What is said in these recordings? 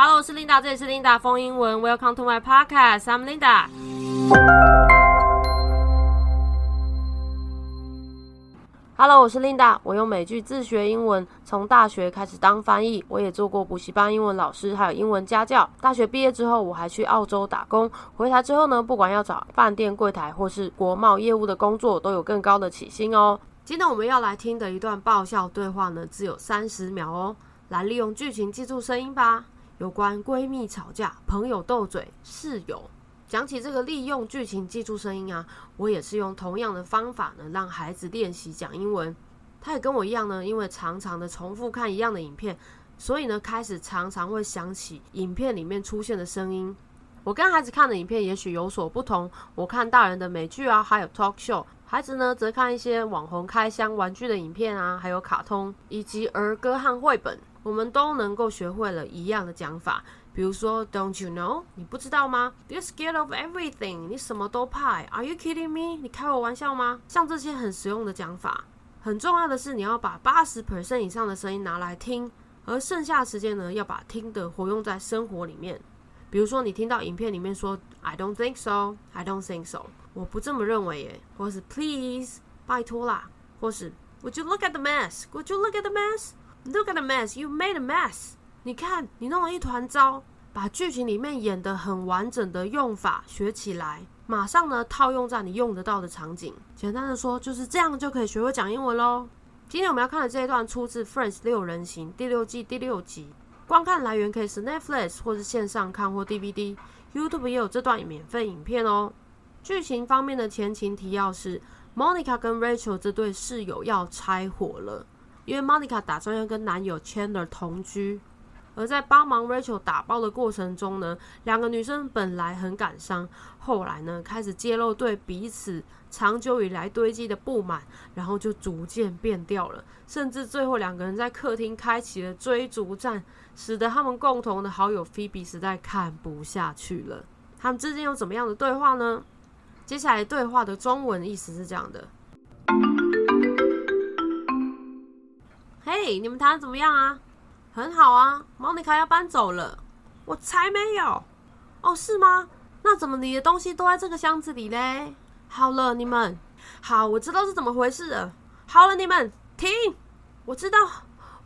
Hello，我是 Linda，这里是 Linda 风英文。Welcome to my podcast，I'm Linda。Hello，我是 Linda。我用美剧自学英文，从大学开始当翻译，我也做过补习班英文老师，还有英文家教。大学毕业之后，我还去澳洲打工。回台之后呢，不管要找饭店柜台或是国贸业务的工作，都有更高的起薪哦。今天我们要来听的一段爆笑对话呢，只有三十秒哦。来利用剧情记住声音吧。有关闺蜜吵架、朋友斗嘴、室友。讲起这个利用剧情记住声音啊，我也是用同样的方法呢，让孩子练习讲英文。他也跟我一样呢，因为常常的重复看一样的影片，所以呢，开始常常会想起影片里面出现的声音。我跟孩子看的影片也许有所不同。我看大人的美剧啊，还有 talk show，孩子呢则看一些网红开箱玩具的影片啊，还有卡通以及儿歌和绘本。我们都能够学会了一样的讲法，比如说 "Don't you know？你不知道吗？You're scared of everything？你什么都怕？Are you kidding me？你开我玩笑吗？像这些很实用的讲法，很重要的是你要把八十 percent 以上的声音拿来听，而剩下时间呢，要把听的活用在生活里面。比如说你听到影片里面说 "I don't think so"，I don't think so，我不这么认为耶，或是 Please，拜托啦，或是 Would you look at the mess？Would you look at the Look at the mess you made a mess。你看，你弄了一团糟。把剧情里面演的很完整的用法学起来，马上呢套用在你用得到的场景。简单的说，就是这样就可以学会讲英文喽。今天我们要看的这一段出自《Friends 六人行》第六季第六集。观看来源可以是 Netflix 或是线上看或 DVD。YouTube 也有这段免费影片哦。剧情方面的前情提要是：Monica 跟 Rachel 这对室友要拆伙了。因为 Monica 打算要跟男友 Chandler 同居，而在帮忙 Rachel 打包的过程中呢，两个女生本来很感伤，后来呢开始揭露对彼此长久以来堆积的不满，然后就逐渐变掉了，甚至最后两个人在客厅开启了追逐战，使得他们共同的好友 Phoebe 实在看不下去了。他们之间有怎么样的对话呢？接下来对话的中文意思是这样的。你们谈的怎么样啊？很好啊莫妮卡要搬走了。我才没有。哦，是吗？那怎么你的东西都在这个箱子里嘞？好了，你们，好，我知道是怎么回事了。好了，你们停。我知道，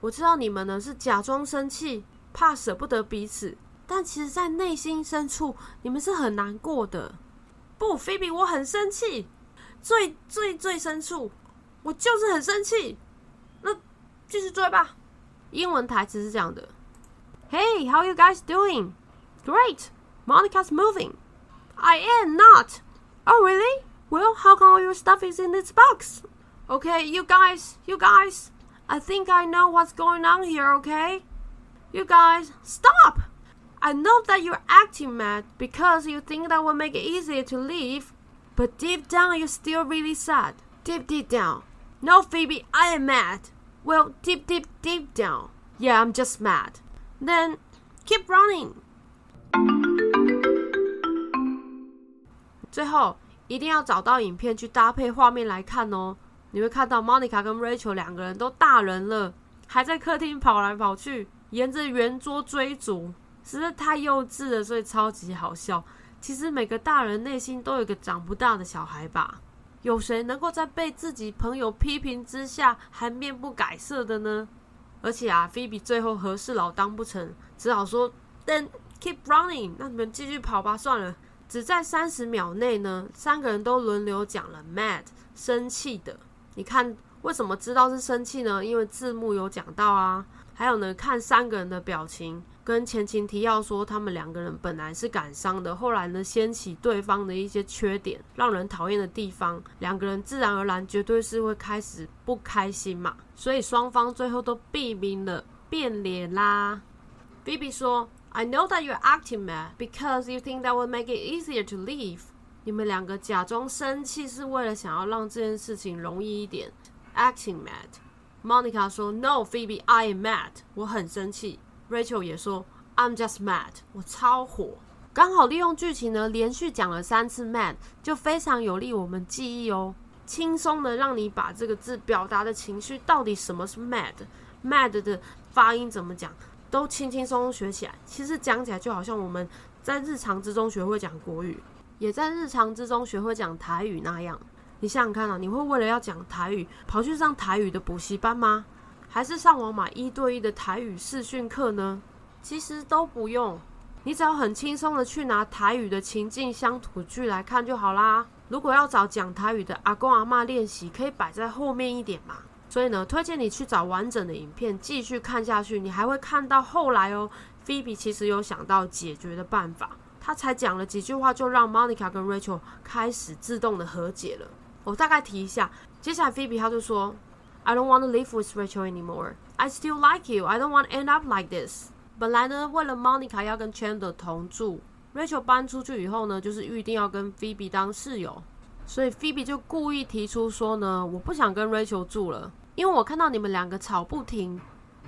我知道你们呢是假装生气，怕舍不得彼此，但其实，在内心深处，你们是很难过的。不，菲比，我很生气，最最最深处，我就是很生气。继续追吧。英文台词是这样的：Hey, how you guys doing? Great. Monica's moving. I am not. Oh, really? Well, how come all your stuff is in this box? Okay, you guys, you guys. I think I know what's going on here, okay? You guys, stop! I know that you're acting mad because you think that will make it easier to leave, but deep down you're still really sad. Deep, deep down. No, Phoebe, I am mad. Well, deep, deep, deep down, yeah, I'm just mad. Then keep running. 最后一定要找到影片去搭配画面来看哦。你会看到 Monica 跟 Rachel 两个人都大人了，还在客厅跑来跑去，沿着圆桌追逐，实在太幼稚了，所以超级好笑。其实每个大人内心都有个长不大的小孩吧。有谁能够在被自己朋友批评之下还面不改色的呢？而且啊，菲比最后和事佬当不成，只好说：“Then keep running，那你们继续跑吧。”算了，只在三十秒内呢，三个人都轮流讲了 “mad” 生气的。你看为什么知道是生气呢？因为字幕有讲到啊。还有呢，看三个人的表情。跟前情提要说，他们两个人本来是感伤的，后来呢，掀起对方的一些缺点，让人讨厌的地方，两个人自然而然绝对是会开始不开心嘛，所以双方最后都避免了变脸啦。B B 说：“I know that you're acting mad because you think that will make it easier to leave。”你们两个假装生气是为了想要让这件事情容易一点。Acting mad。Monica 说：“No，Phoebe，I am mad。我很生气。” Rachel 也说，I'm just mad，我超火。刚好利用剧情呢，连续讲了三次 mad，就非常有利我们记忆哦。轻松的让你把这个字表达的情绪到底什么是 mad，mad 的发音怎么讲，都轻轻松松学起来。其实讲起来就好像我们在日常之中学会讲国语，也在日常之中学会讲台语那样。你想想看啊，你会为了要讲台语跑去上台语的补习班吗？还是上网买一对一的台语视讯课呢？其实都不用，你只要很轻松的去拿台语的情境乡土剧来看就好啦。如果要找讲台语的阿公阿妈练习，可以摆在后面一点嘛。所以呢，推荐你去找完整的影片继续看下去。你还会看到后来哦，Phoebe 其实有想到解决的办法，他才讲了几句话，就让 Monica 跟 Rachel 开始自动的和解了。我大概提一下，接下来 Phoebe 他就说：“I don't want to live with Rachel anymore. I still like you. I don't want to end up like this.” 本来呢，为了 Monica 要跟 Chandler 同住，Rachel 搬出去以后呢，就是预定要跟 Phoebe 当室友，所以 Phoebe 就故意提出说呢，我不想跟 Rachel 住了，因为我看到你们两个吵不停，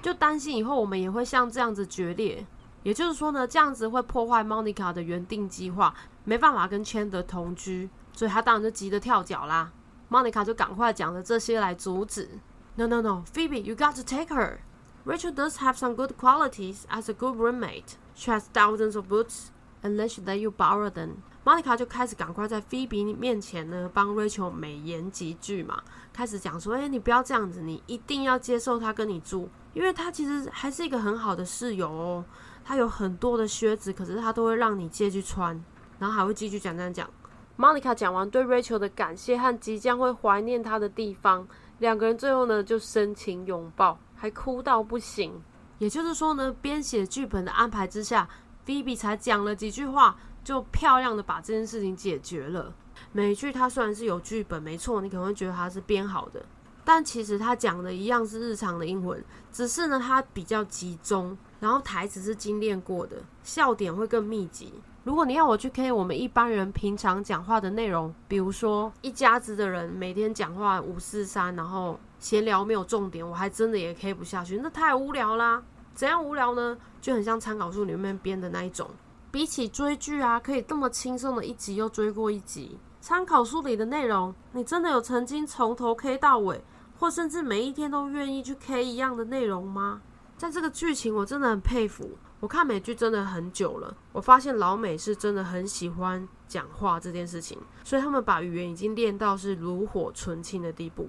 就担心以后我们也会像这样子决裂。也就是说呢，这样子会破坏 Monica 的原定计划，没办法跟 Chandler 同居，所以他当然就急得跳脚啦。Monica 就赶快讲了这些来阻止。No no no，Phoebe，you got to take her。Rachel does have some good qualities as a good roommate. She has thousands of books, and let let you borrow them. Monica 就开始赶快在 Phoebe 面前呢帮 Rachel 美言几句嘛，开始讲说：“哎，你不要这样子，你一定要接受他跟你住，因为他其实还是一个很好的室友哦。他有很多的靴子，可是他都会让你借去穿，然后还会继续讲讲讲。” Monica 讲完对 Rachel 的感谢和即将会怀念他的地方，两个人最后呢就深情拥抱。还哭到不行，也就是说呢，编写剧本的安排之下，Phoebe 才讲了几句话，就漂亮的把这件事情解决了。每一句它虽然是有剧本，没错，你可能会觉得它是编好的，但其实它讲的一样是日常的英文，只是呢它比较集中，然后台词是精炼过的，笑点会更密集。如果你要我去 K 我们一般人平常讲话的内容，比如说一家子的人每天讲话五四三，然后闲聊没有重点，我还真的也 K 不下去，那太无聊啦。怎样无聊呢？就很像参考书里面编的那一种。比起追剧啊，可以这么轻松的一集又追过一集。参考书里的内容，你真的有曾经从头 K 到尾，或甚至每一天都愿意去 K 一样的内容吗？在这个剧情，我真的很佩服。我看美剧真的很久了，我发现老美是真的很喜欢讲话这件事情，所以他们把语言已经练到是炉火纯青的地步，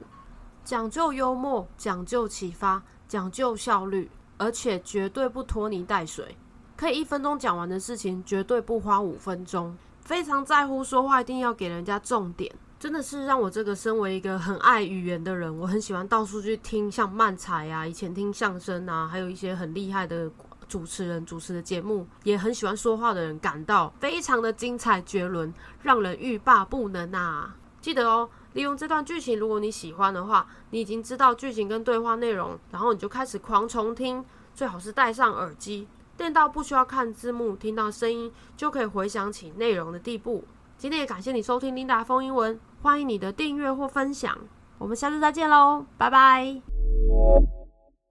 讲究幽默，讲究启发，讲究效率，而且绝对不拖泥带水，可以一分钟讲完的事情，绝对不花五分钟，非常在乎说话一定要给人家重点，真的是让我这个身为一个很爱语言的人，我很喜欢到处去听像漫才啊，以前听相声啊，还有一些很厉害的。主持人主持的节目，也很喜欢说话的人感到非常的精彩绝伦，让人欲罢不能啊！记得哦，利用这段剧情，如果你喜欢的话，你已经知道剧情跟对话内容，然后你就开始狂重听，最好是戴上耳机，练到不需要看字幕，听到声音就可以回想起内容的地步。今天也感谢你收听琳达风英文，欢迎你的订阅或分享，我们下次再见喽，拜拜。